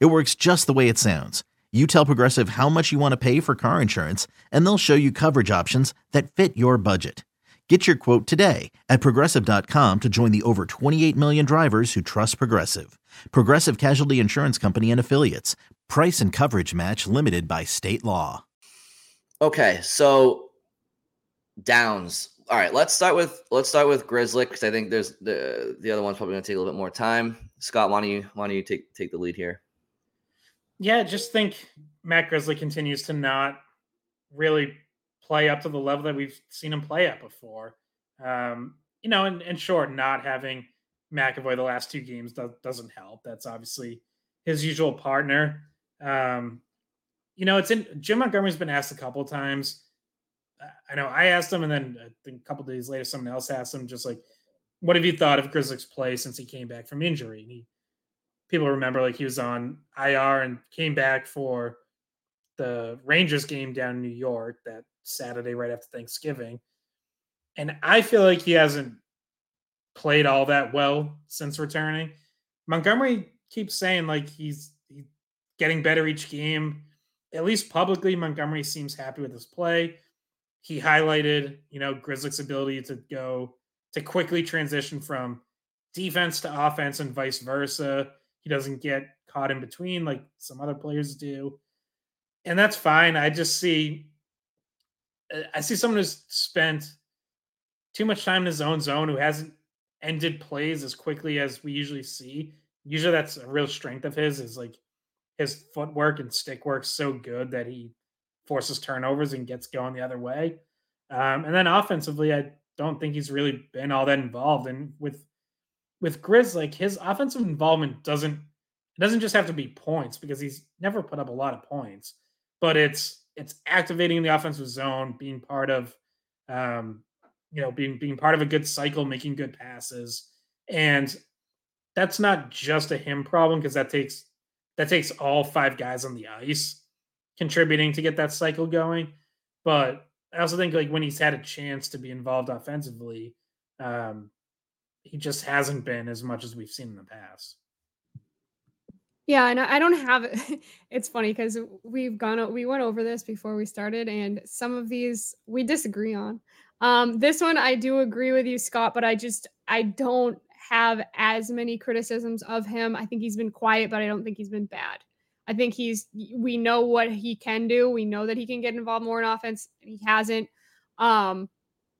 It works just the way it sounds. You tell Progressive how much you want to pay for car insurance, and they'll show you coverage options that fit your budget. Get your quote today at progressive.com to join the over 28 million drivers who trust Progressive. Progressive Casualty Insurance Company and Affiliates. Price and coverage match limited by state law. Okay, so downs. All right, let's start with let's start with Grizzly because I think there's the the other one's probably going to take a little bit more time. Scott, why don't you why don't you take take the lead here? Yeah, just think Matt Grzelcyk continues to not really play up to the level that we've seen him play at before. Um, you know, and, and short, not having McAvoy the last two games does, doesn't help. That's obviously his usual partner. Um, you know, it's in Jim Montgomery's been asked a couple times. I know I asked him, and then I think a couple days later, someone else asked him, just like, "What have you thought of Grzelcyk's play since he came back from injury?" And he, people remember, like he was on IR and came back for the Rangers game down in New York that Saturday right after Thanksgiving, and I feel like he hasn't played all that well since returning. Montgomery keeps saying like he's, getting better each game. At least publicly, Montgomery seems happy with his play. He highlighted, you know, Grzelcyk's ability to go to quickly transition from defense to offense and vice versa. He doesn't get caught in between like some other players do. And that's fine. I just see I see someone who's spent too much time in his own zone who hasn't ended plays as quickly as we usually see. Usually that's a real strength of his is like his footwork and stick work so good that he forces turnovers and gets going the other way. Um, and then offensively, I don't think he's really been all that involved. And with with Grizz, like his offensive involvement doesn't it doesn't just have to be points because he's never put up a lot of points, but it's it's activating the offensive zone, being part of um, you know, being being part of a good cycle, making good passes. And that's not just a him problem because that takes that takes all five guys on the ice contributing to get that cycle going. But I also think like when he's had a chance to be involved offensively, um, he just hasn't been as much as we've seen in the past. Yeah, and I don't have it. It's funny because we've gone we went over this before we started, and some of these we disagree on. Um, this one I do agree with you, Scott, but I just I don't have as many criticisms of him. I think he's been quiet, but I don't think he's been bad. I think he's we know what he can do. We know that he can get involved more in offense, he hasn't. Um,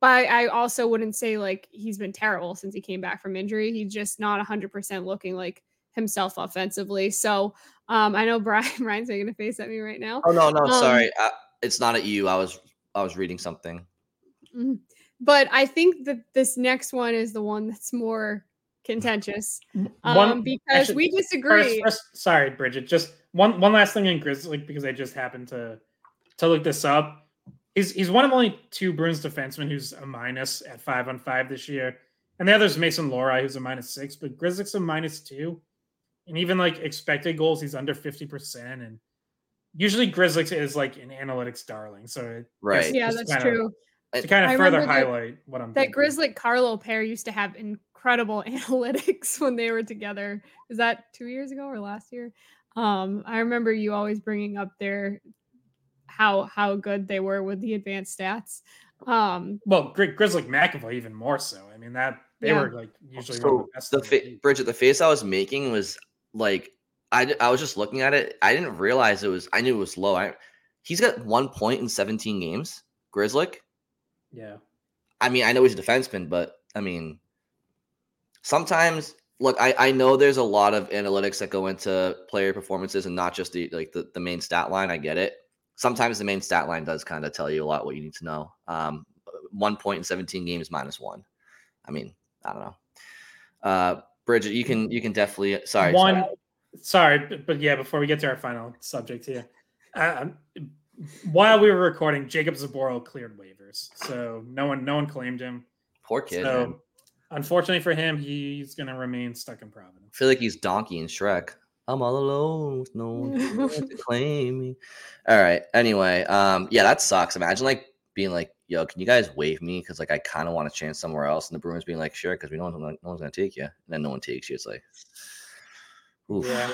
but I also wouldn't say like he's been terrible since he came back from injury. He's just not 100% looking like himself offensively. So um, I know Brian Brian's making a face at me right now. Oh no, no, um, sorry, I, it's not at you. I was I was reading something. Mm-hmm. But I think that this next one is the one that's more contentious um, one, because actually, we disagree. First, first, sorry, Bridget. Just one one last thing in Grizzly because I just happened to to look this up. He's he's one of only two Bruins defensemen who's a minus at five on five this year, and the other is Mason Lohrei who's a minus six. But Grizzlies a minus two, and even like expected goals, he's under fifty percent. And usually Grizzlies is like an analytics darling, so right, yeah, that's true. Of, to kind of I further highlight what I'm that Grizzly Carlo pair used to have incredible analytics when they were together. Is that two years ago or last year? Um, I remember you always bringing up their how how good they were with the advanced stats. Um, well, Gri- Grizzly McAvoy even more so. I mean that they yeah. were like usually so the, the fa- Bridget. The face I was making was like I I was just looking at it. I didn't realize it was. I knew it was low. I, he's got one point in 17 games. Grizzly. Yeah. I mean, I know he's a defenseman, but I mean, sometimes look, I, I know there's a lot of analytics that go into player performances and not just the like the, the main stat line. I get it. Sometimes the main stat line does kind of tell you a lot what you need to know. Um, one point in 17 games minus one. I mean, I don't know. Uh, Bridget, you can you can definitely sorry. One sorry. sorry, but, but, yeah, before we get to our final subject here, uh, while we were recording, Jacob Zboril cleared waivers, so no one no one claimed him. Poor kid. So, man. unfortunately for him, he's gonna remain stuck in Providence. I feel like he's Donkey and Shrek. I'm all alone with no one to claim me. All right. Anyway, um, yeah, that sucks. Imagine like being like, "Yo, can you guys waive me?" Because like I kind of want a chance somewhere else, and the Bruins being like, "Sure," because we know no one's gonna take you, and then no one takes you. It's like, oof. yeah.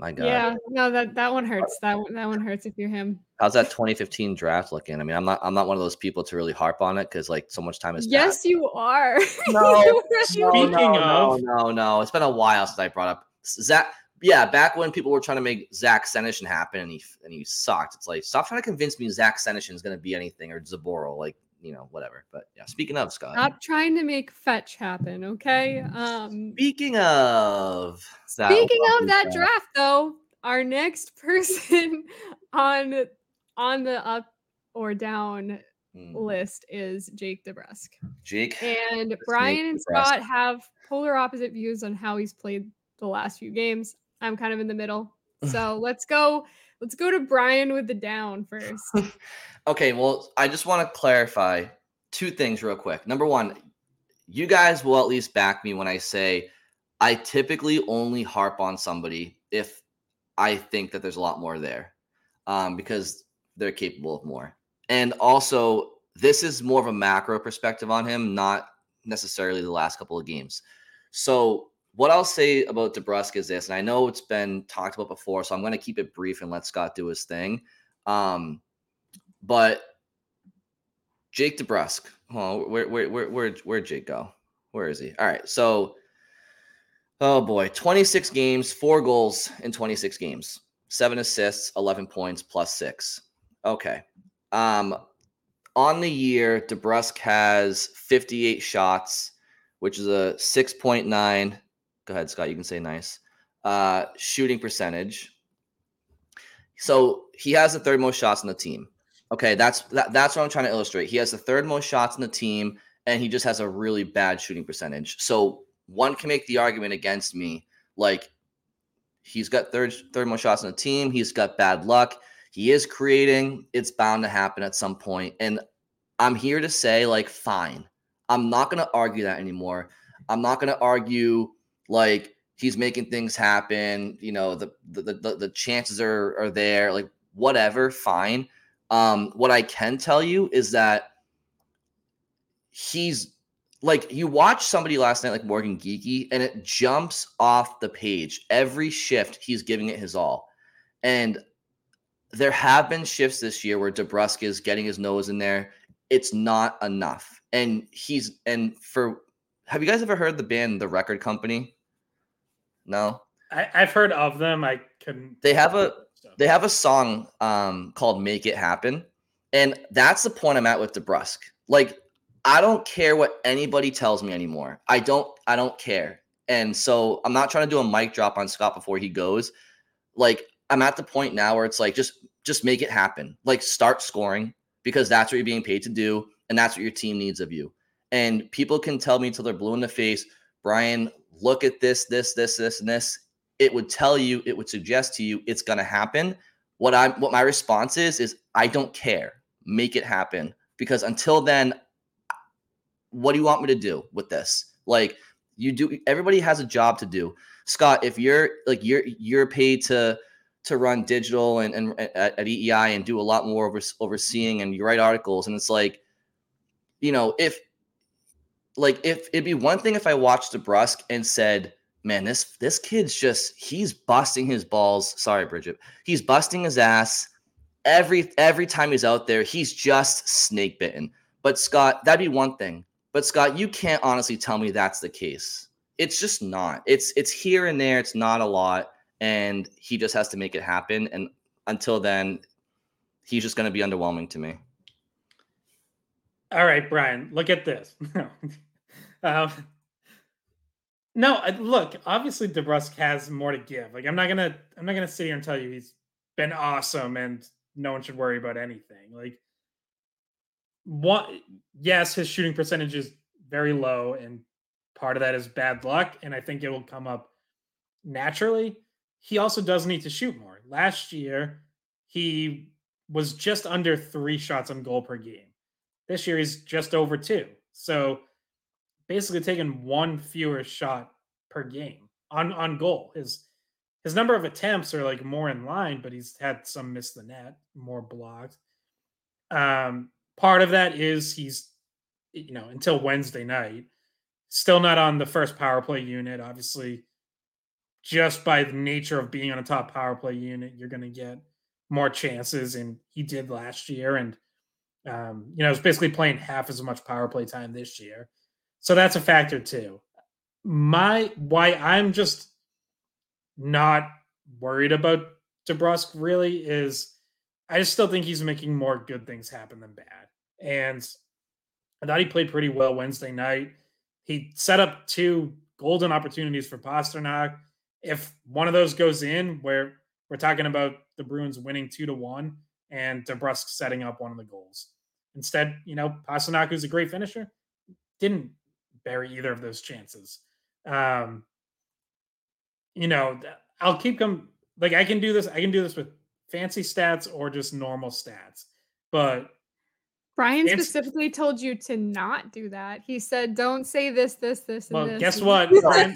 My God. Yeah, no, that that one hurts. That one that one hurts if you're him. How's that 2015 draft looking? I mean, I'm not I'm not one of those people to really harp on it because like so much time has yes, passed. you are. No, no, Speaking no, of, no, no, no, it's been a while since I brought up Zach. Yeah, back when people were trying to make Zach Senyshyn happen and he and he sucked. It's like stop trying to convince me Zach Senyshyn is going to be anything or Zboril. Like you know, whatever. But yeah, speaking of Scott, stop trying to make fetch happen. Okay. Um. Speaking of. Speaking of that draft, though, our next person on on the up or down mm. list is Jake DeBrusk. Jake and Brian and Scott have polar opposite views on how he's played the last few games. I'm kind of in the middle. So let's go. Let's go to Brian with the down first. okay, well, I just want to clarify two things real quick. Number one, you guys will at least back me when I say I typically only harp on somebody if I think that there's a lot more there um, because they're capable of more. And also, this is more of a macro perspective on him, not necessarily the last couple of games. So, what I'll say about DeBrusk is this, and I know it's been talked about before, so I'm going to keep it brief and let Scott do his thing. Um, but Jake DeBrusk, oh, where, where, where, where, where'd Jake go? Where is he? All right. So Oh boy, 26 games, four goals in 26 games, seven assists, 11 points, plus six. Okay. Um, on the year, DeBrusk has 58 shots, which is a 6.9. Go ahead, Scott. You can say nice. Uh, shooting percentage. So he has the third most shots on the team. Okay, that's that, that's what I'm trying to illustrate. He has the third most shots in the team, and he just has a really bad shooting percentage. So one can make the argument against me like he's got third third most shots on the team he's got bad luck he is creating it's bound to happen at some point and i'm here to say like fine i'm not going to argue that anymore i'm not going to argue like he's making things happen you know the the the, the chances are are there like whatever fine um what i can tell you is that he's like you watch somebody last night like Morgan Geekie and it jumps off the page. Every shift he's giving it his all. And there have been shifts this year where DeBrusk is getting his nose in there. It's not enough. And he's and for have you guys ever heard the band The Record Company? No. I, have heard of them. I couldn't they have a they have a song um called Make It Happen. And that's the point I'm at with DeBrusk. Like I don't care what anybody tells me anymore. I don't I don't care. And so I'm not trying to do a mic drop on Scott before he goes. Like I'm at the point now where it's like just just make it happen. Like start scoring because that's what you're being paid to do and that's what your team needs of you. And people can tell me until they're blue in the face, Brian, look at this, this, this, this, and this. It would tell you, it would suggest to you it's gonna happen. What I'm what my response is is I don't care. Make it happen. Because until then, what do you want me to do with this? Like you do everybody has a job to do. Scott, if you're like you're you're paid to to run digital and, and at, at WEEI and do a lot more over, overseeing and you write articles and it's like you know if like if it'd be one thing if I watched DeBrusk and said man this this kid's just he's busting his balls sorry Bridget he's busting his ass every every time he's out there he's just snake bitten but Scott that'd be one thing but Scott, you can't honestly tell me that's the case. It's just not. It's it's here and there. It's not a lot, and he just has to make it happen. And until then, he's just going to be underwhelming to me. All right, Brian, look at this. um, no, look. Obviously, DeBrusk has more to give. Like, I'm not gonna, I'm not gonna sit here and tell you he's been awesome and no one should worry about anything. Like, what yes, his shooting percentage is very low, and part of that is bad luck, and I think it will come up naturally. he also does need to shoot more. Last year, he was just under three shots on goal per game. This year, he's just over two. So basically taking one fewer shot per game on, on goal. His his number of attempts are like more in line, but he's had some miss the net, more blocked. Um, part of that is he's, you know, until Wednesday night, still not on the first power play unit. Obviously, just by the nature of being on a top power play unit, you're going to get more chances, and he did last year. And um, you know, it's basically playing half as much power play time this year, so that's a factor too. My why I'm just not worried about DeBrusk really is I just still think he's making more good things happen than bad. And I thought he played pretty well Wednesday night. He set up two golden opportunities for Pastrnak. If one of those goes in, where we're talking about the Bruins winning two to one and DeBrusk setting up one of the goals. Instead, you know, Pastrnak, who's a great finisher, didn't bury either of those chances. Um, you know, I'll keep them like I can do this. I can do this with fancy stats or just normal stats. But Brian specifically told you to not do that. He said, "Don't say this, this, this, and well, this." guess what? Brian,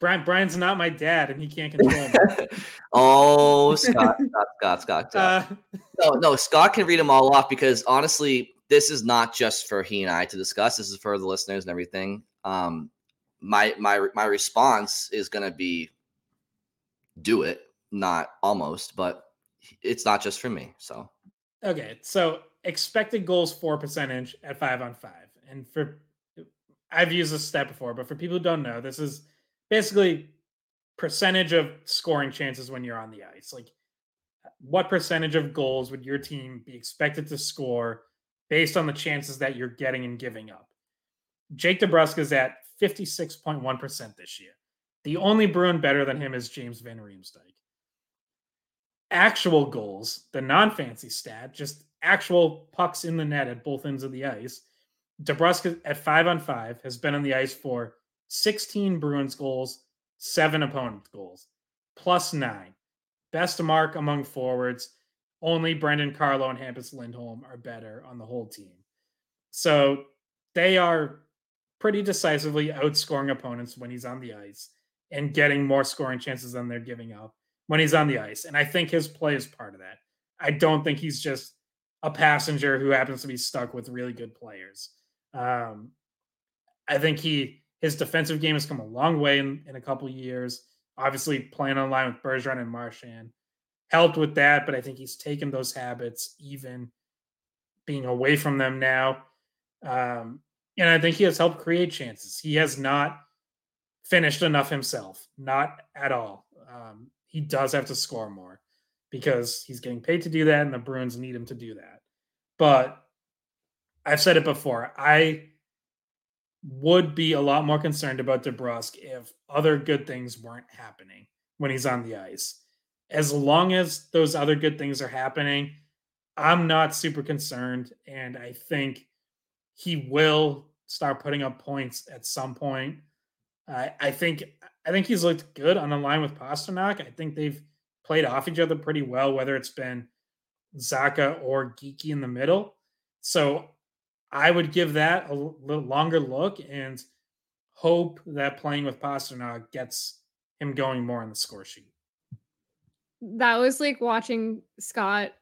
Brian, Brian's not my dad, and he can't control me. oh, Scott, Scott, Scott, Scott. Scott. Uh, no, no, Scott can read them all off because honestly, this is not just for he and I to discuss. This is for the listeners and everything. Um, my my my response is going to be do it, not almost, but it's not just for me. So okay, so expected goals for percentage at five on five, and for I've used this stat before, but for people who don't know, this is basically percentage of scoring chances when you're on the ice. Like, what percentage of goals would your team be expected to score based on the chances that you're getting and giving up? Jake DeBrusk is at 56.1% this year. The only Bruin better than him is James Van Riemsdyk. Actual goals, the non fancy stat, just actual pucks in the net at both ends of the ice. DeBrusk at five on five has been on the ice for 16 Bruins goals, seven opponent goals, plus nine. Best mark among forwards. Only Brandon Carlo and Hampus Lindholm are better on the whole team. So they are pretty decisively outscoring opponents when he's on the ice and getting more scoring chances than they're giving up when he's on the ice. And I think his play is part of that. I don't think he's just a passenger who happens to be stuck with really good players. Um, I think he his defensive game has come a long way in, in a couple years. Obviously, playing on line with Bergeron and Marchand helped with that, but I think he's taken those habits, even being away from them now. Um, and I think he has helped create chances. He has not finished enough himself, not at all. Um, he does have to score more because he's getting paid to do that, and the Bruins need him to do that. But I've said it before. I would be a lot more concerned about DeBrusk if other good things weren't happening when he's on the ice. As long as those other good things are happening, I'm not super concerned. And I think he will start putting up points at some point. I, I think I think he's looked good on the line with Pastrnak. I think they've played off each other pretty well, whether it's been Zacha or Geekie in the middle. So I would give that a little longer look and hope that playing with Pastrnak gets him going more on the score sheet. That was like watching Scott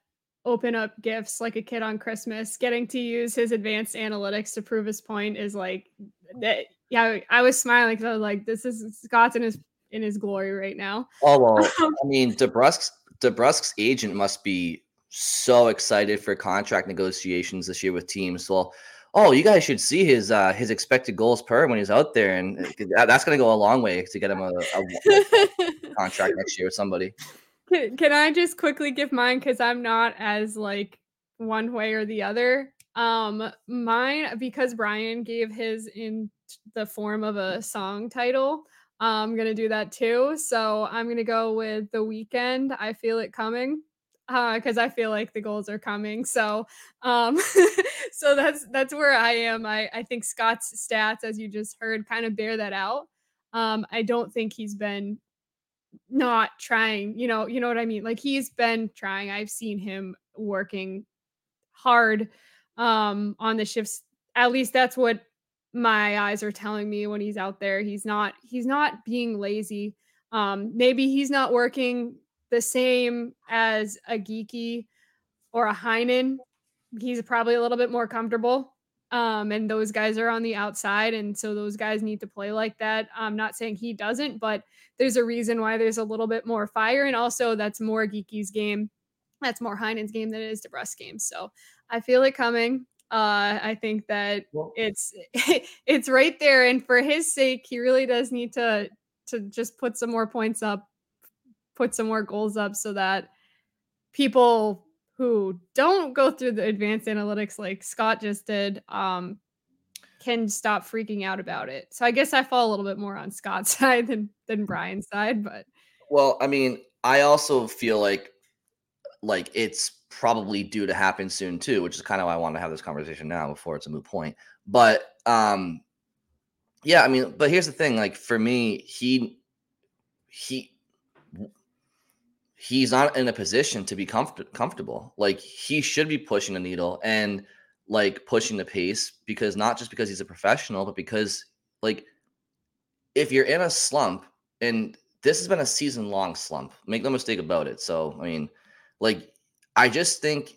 open up gifts like a kid on Christmas, getting to use his advanced analytics to prove his point is like oh. that. Yeah, I was smiling because I was like, "This is Scott's in his in his glory right now." Oh well, I mean, DeBrusk's DeBrusk's agent must be so excited for contract negotiations this year with teams. Well, oh, you guys should see his uh, his expected goals per when he's out there, and uh, that's going to go a long way to get him a, a contract next year with somebody. Can, can I just quickly give mine because I'm not as like one way or the other. Um, mine because Brian gave his in the form of a song title. I'm gonna do that too. So I'm gonna go with the Weeknd. I feel it coming because uh, I feel like the goals are coming. So, um, so that's that's where I am. I I think Scott's stats, as you just heard, kind of bear that out. Um, I don't think he's been not trying, you know, you know what I mean? Like he's been trying. I've seen him working hard um on the shifts. At least that's what my eyes are telling me when he's out there. He's not he's not being lazy. Um maybe he's not working the same as a Geekie or a Heinen. He's probably a little bit more comfortable um, and those guys are on the outside, and so those guys need to play like that. I'm not saying he doesn't, but there's a reason why there's a little bit more fire, and also that's more Geekie's game, that's more Heinen's game than it is DeBrusk's game. So I feel it coming. Uh, I think that well, it's it's right there, and for his sake, he really does need to to just put some more points up, put some more goals up, so that people who don't go through the advanced analytics like Scott just did um, can stop freaking out about it. So I guess I fall a little bit more on Scott's side than than Brian's side, but well, I mean, I also feel like like it's probably due to happen soon too, which is kind of why I want to have this conversation now before it's a moot point. But um yeah, I mean, but here's the thing, like for me, he he he's not in a position to be comfort- comfortable. Like he should be pushing the needle and like pushing the pace because not just because he's a professional, but because like if you're in a slump and this has been a season long slump, make no mistake about it. So I mean, like I just think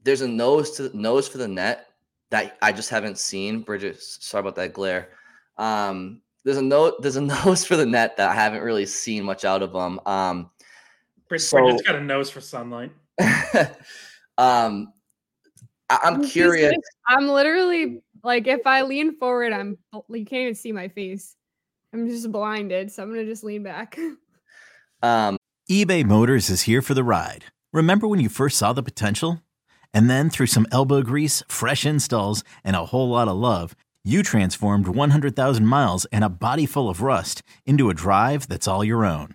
there's a nose to nose for the net that I just haven't seen. Bridget, sorry about that glare. Um, there's a note, there's a nose for the net that I haven't really seen much out of him. Um, Bridget's so, got a nose for sunlight. um, I, am curious. I'm literally like, if I lean forward, I'm you can't even see my face. I'm just blinded, so I'm gonna just lean back. um, eBay Motors is here for the ride. Remember when you first saw the potential? And then through some elbow grease, fresh installs, and a whole lot of love, you transformed 100,000 miles and a body full of rust into a drive that's all your own.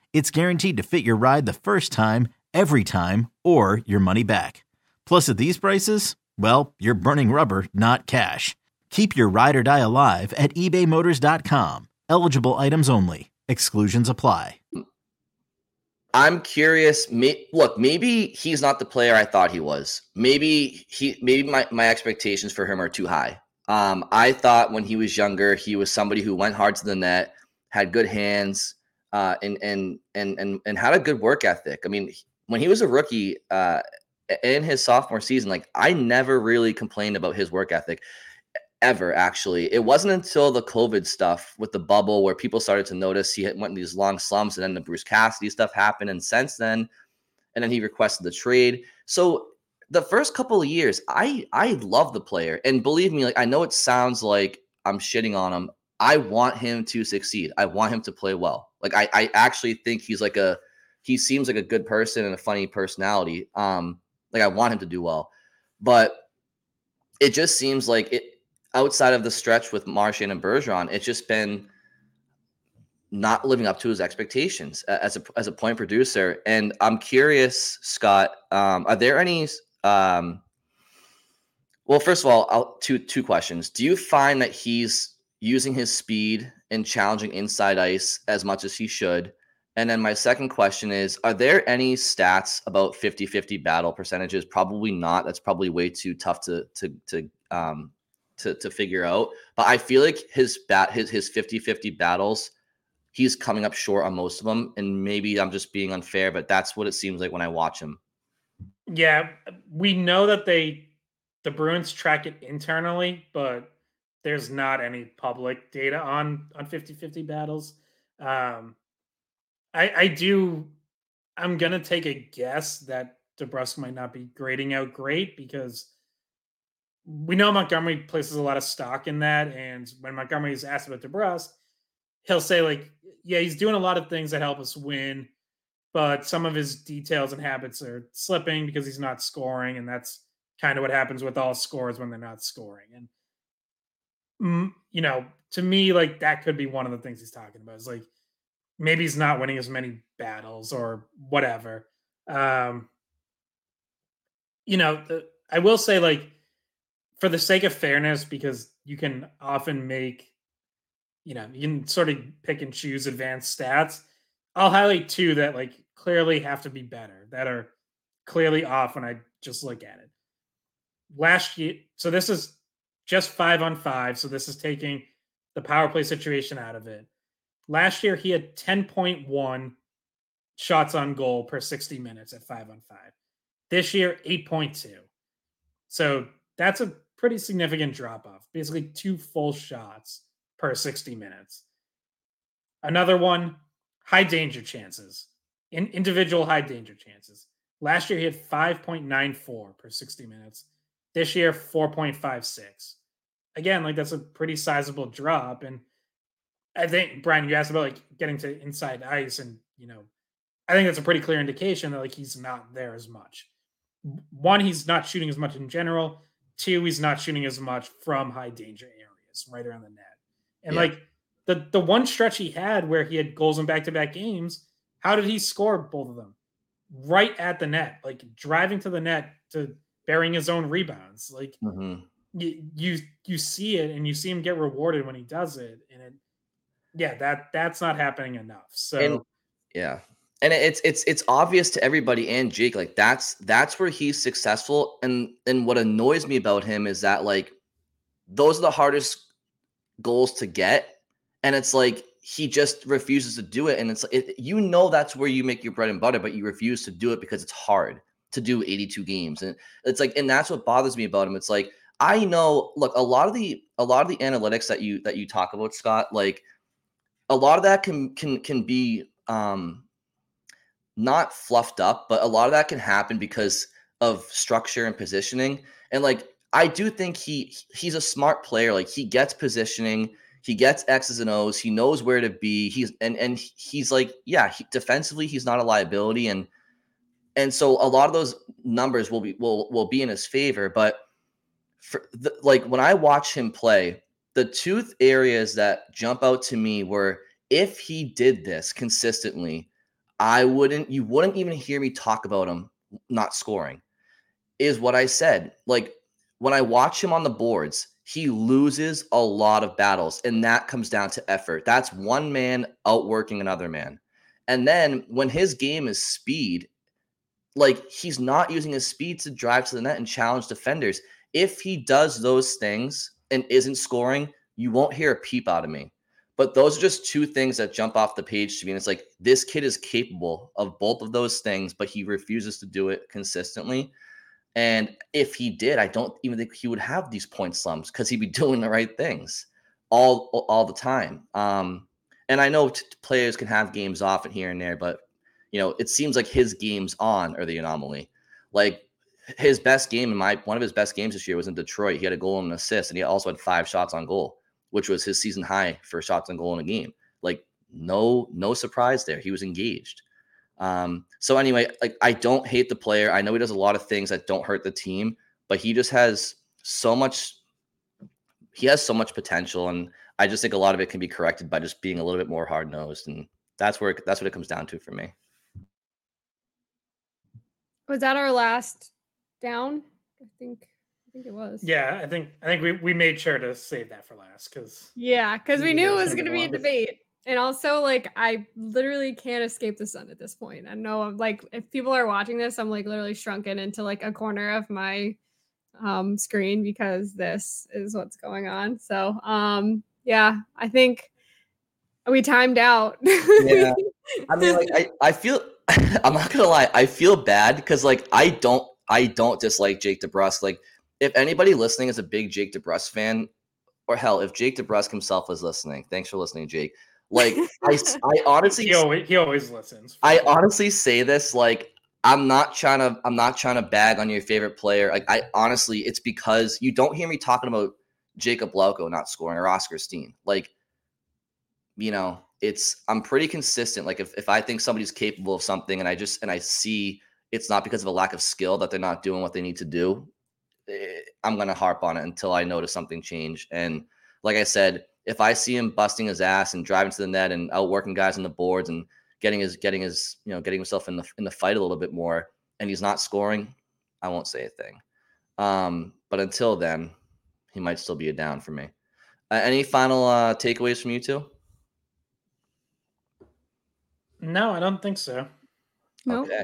it's guaranteed to fit your ride the first time, every time, or your money back. Plus, at these prices, well, you're burning rubber, not cash. Keep your ride or die alive at ebaymotors.com. Eligible items only. Exclusions apply. I'm curious. May, look, maybe he's not the player I thought he was. Maybe he, maybe my, my expectations for him are too high. Um, I thought when he was younger, he was somebody who went hard to the net, had good hands, uh, and and and and and had a good work ethic. I mean, when he was a rookie uh, in his sophomore season, like I never really complained about his work ethic ever. Actually, it wasn't until the COVID stuff with the bubble where people started to notice he went in these long slumps, and then the Bruce Cassidy stuff happened, and since then, and then he requested the trade. So the first couple of years, I I love the player, and believe me, like I know it sounds like I'm shitting on him. I want him to succeed. I want him to play well. Like I, I actually think he's like a he seems like a good person and a funny personality. Um, like I want him to do well, but it just seems like it outside of the stretch with Marchand and Bergeron, it's just been not living up to his expectations as a as a point producer. And I'm curious, Scott, um, are there any? Um, well, first of all, I'll, two two questions. Do you find that he's using his speed and challenging inside ice as much as he should? And then my second question is Are there any stats about 50 50 battle percentages? Probably not. That's probably way too tough to, to, to, um, to, to figure out. But I feel like his bat, his, his 50 50 battles, he's coming up short on most of them. And maybe I'm just being unfair, but that's what it seems like when I watch him. Yeah. We know that they, the Bruins track it internally, but there's not any public data on on 50-50 battles. Um, I I do I'm gonna take a guess that DeBrusk might not be grading out great because we know Montgomery places a lot of stock in that, and when Montgomery is asked about DeBrusk, he'll say like, "Yeah, he's doing a lot of things that help us win. but some of his details and habits are slipping because he's not scoring, and that's kind of what happens with all scores when they're not scoring. And you know, to me, like that could be one of the things he's talking about. Is like maybe he's not winning as many battles or whatever. Um, you know, the, I will say like for the sake of fairness, because you can often make, you know, you can sort of pick and choose advanced stats. I'll highlight two that like clearly have to be better, that are clearly off when I just look at it. Last year, so this is just five on five. So this is taking the power play situation out of it. Last year, he had 10.1 shots on goal per 60 minutes at five on five. This year, 8.2. So that's a pretty significant drop off, basically two full shots per 60 minutes. Another one, high danger chances, in individual high danger chances. Last year, he had 5.94 per 60 minutes. This year, 4.56. Again, like that's a pretty sizable drop. And I think, Brian, you asked about like getting to inside ice, and, you know, I think that's a pretty clear indication that like he's not there as much. One, he's not shooting as much in general. Two, he's not shooting as much from high danger areas right around the net. And yeah. like the the one stretch he had where he had goals in back to back games, how did he score both of them? Right at the net, like driving to the net to burying his own rebounds. Like mm-hmm. You, you you see it and you see him get rewarded when he does it, and it yeah that that's not happening enough. So and, yeah, and it's it's it's obvious to everybody and Jake like that's that's where he's successful. And and what annoys me about him is that like those are the hardest goals to get. And it's like he just refuses to do it. And it's it, you know that's where you make your bread and butter but you refuse to do it because it's hard to do 82 games. And it's like and that's what bothers me about him. It's like I know look a lot of the a lot of the analytics that you that you talk about Scott like a lot of that can can can be um not fluffed up, but a lot of that can happen because of structure and positioning. And like I do think he he's a smart player. Like he gets positioning, he gets X's and O's, he knows where to be. He's and and he's like, yeah, he, defensively he's not a liability, and and so a lot of those numbers will be will will be in his favor. But for the, like when I watch him play, the two areas that jump out to me were if he did this consistently I wouldn't, you wouldn't even hear me talk about him not scoring, is what I said. Like when I watch him on the boards, he loses a lot of battles, and that comes down to effort. That's one man outworking another man. And then when his game is speed, like he's not using his speed to drive to the net and challenge defenders. If he does those things and isn't scoring, you won't hear a peep out of me. But those are just two things that jump off the page to me. And it's like this kid is capable of both of those things, but he refuses to do it consistently. And if he did, I don't even think he would have these point slumps because he'd be doing the right things all all the time. Um, and I know t- players can have games off and here and there, but you know, it seems like his games on are the anomaly. Like his best game in my one of his best games this year was in Detroit. He had a goal and an assist, and he also had five shots on goal which was his season high for shots on goal in a game. Like no no surprise there. He was engaged. Um, so anyway, like I don't hate the player. I know he does a lot of things that don't hurt the team, but he just has so much he has so much potential and I just think a lot of it can be corrected by just being a little bit more hard-nosed and that's where that's what it comes down to for me. Was that our last down? I think I think it was. Yeah, I think I think we, we made sure to save that for last because yeah, because we knew it was going to be a debate, and also like I literally can't escape the sun at this point. I know I'm like if people are watching this, I'm like literally shrunken into like a corner of my um screen because this is what's going on. So um yeah, I think we timed out. yeah, I mean like I I feel I'm not gonna lie, I feel bad because like I don't I don't dislike Jake DeBrusk like if anybody listening is a big Jake DeBrusk fan, or hell, if Jake DeBrusk himself was listening, thanks for listening, Jake. Like I, I honestly, he always, he always listens. I honestly say this like I'm not trying to, I'm not trying to bag on your favorite player. Like I honestly, it's because you don't hear me talking about Jakub Lauko not scoring or Oskar Steen. Like, you know, it's I'm pretty consistent. Like if, if I think somebody's capable of something and I just and I see it's not because of a lack of skill that they're not doing what they need to do, eh, I'm gonna harp on it until I notice something change. And like I said, if I see him busting his ass and driving to the net and outworking guys on the boards and getting his getting his you know getting himself in the in the fight a little bit more, and he's not scoring, I won't say a thing. Um, but until then, he might still be a down for me. Uh, any final uh, takeaways from you two? No, I don't think so. Nope. Okay.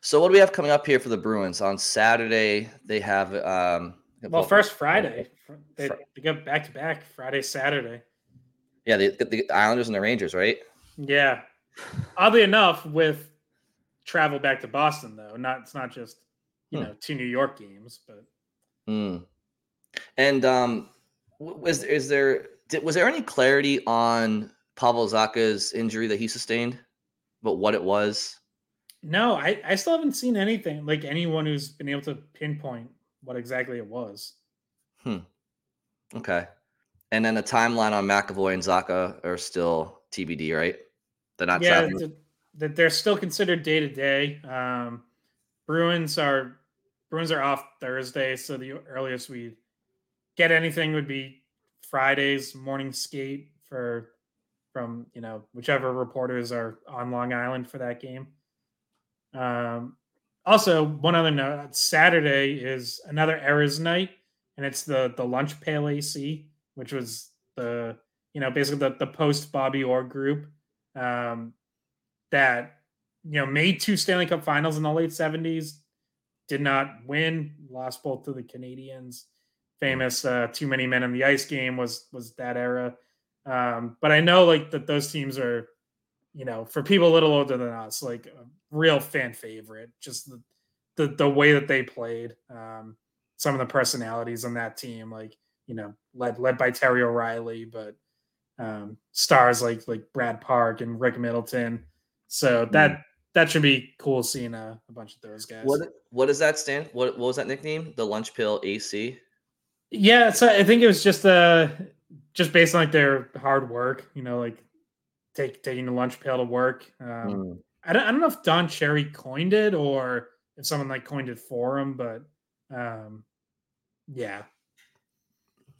So what do we have coming up here for the Bruins on Saturday? They have um well first Friday. They, they go back to back Friday, Saturday. Yeah, the, the Islanders and the Rangers, right? Yeah. Oddly enough, with travel back to Boston though, not it's not just you hmm. know two New York games, but. Hmm. And um, was is there did, was there any clarity on Pavel Zacha's injury that he sustained, but what it was? No, I, I still haven't seen anything like anyone who's been able to pinpoint what exactly it was. Hmm. Okay. And then the timeline on McAvoy and Zacha are still TBD, right? They're not yeah, that they're still considered day to day. Um, Bruins are Bruins are off Thursday, so the earliest we get anything would be Friday's morning skate for from you know whichever reporters are on Long Island for that game. Um, also, one other note: Saturday is another Errors night, and it's the the lunch pail AC, which was the you know basically the the post Bobby Orr group um, that you know made two Stanley Cup Finals in the late seventies, did not win, lost both to the Canadiens. famous uh, too many men in the ice game was was that era. Um, but I know like that those teams are, you know, for people a little older than us, like a real fan favorite. Just the the, the way that they played, um, some of the personalities on that team, like you know, led led by Terry O'Reilly, but um, stars like like Brad Park and Rick Middleton. So that mm. that should be cool seeing a, a bunch of those guys. What what does that stand? What what was that nickname? The Lunch Pail AC. Yeah, so I think it was just uh just based on like their hard work, you know, like take taking the lunch pail to work. Um, mm. I don't I don't know if Don Cherry coined it or if someone like coined it for him, but um, yeah.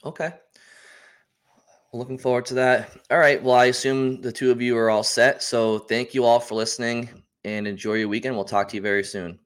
Okay. Looking forward to that. All right. Well, I assume the two of you are all set. So thank you all for listening and enjoy your weekend. We'll talk to you very soon.